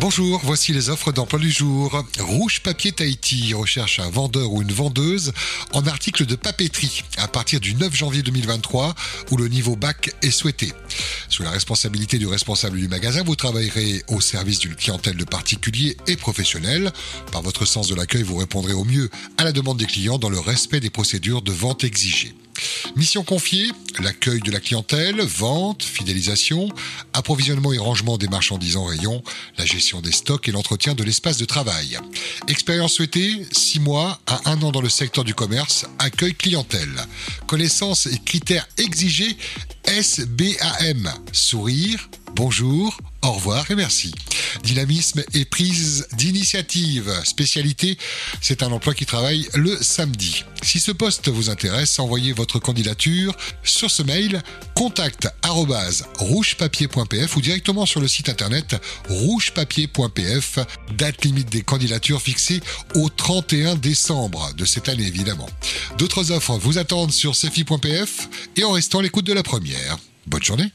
Bonjour, voici les offres d'emploi du jour. Rouge Papier Tahiti recherche un vendeur ou une vendeuse en article de papeterie à partir du 9 janvier 2023 où le niveau bac est souhaité. Sous la responsabilité du responsable du magasin, vous travaillerez au service d'une clientèle de particuliers et professionnels. Par votre sens de l'accueil, vous répondrez au mieux à la demande des clients dans le respect des procédures de vente exigées. Mission confiée, l'accueil de la clientèle, vente, fidélisation, approvisionnement et rangement des marchandises en rayon, la gestion des stocks et l'entretien de l'espace de travail. Expérience souhaitée, 6 mois à 1 an dans le secteur du commerce, accueil clientèle. Connaissances et critères exigés, SBAM, sourire, bonjour, au revoir et merci. Dynamisme et prise d'initiative. Spécialité, c'est un emploi qui travaille le samedi. Si ce poste vous intéresse, envoyez votre candidature sur ce mail contact rougepapier.pf ou directement sur le site internet rougepapier.pf. Date limite des candidatures fixée au 31 décembre de cette année évidemment. D'autres offres vous attendent sur cefi.pf et en restant l'écoute de la première. Bonne journée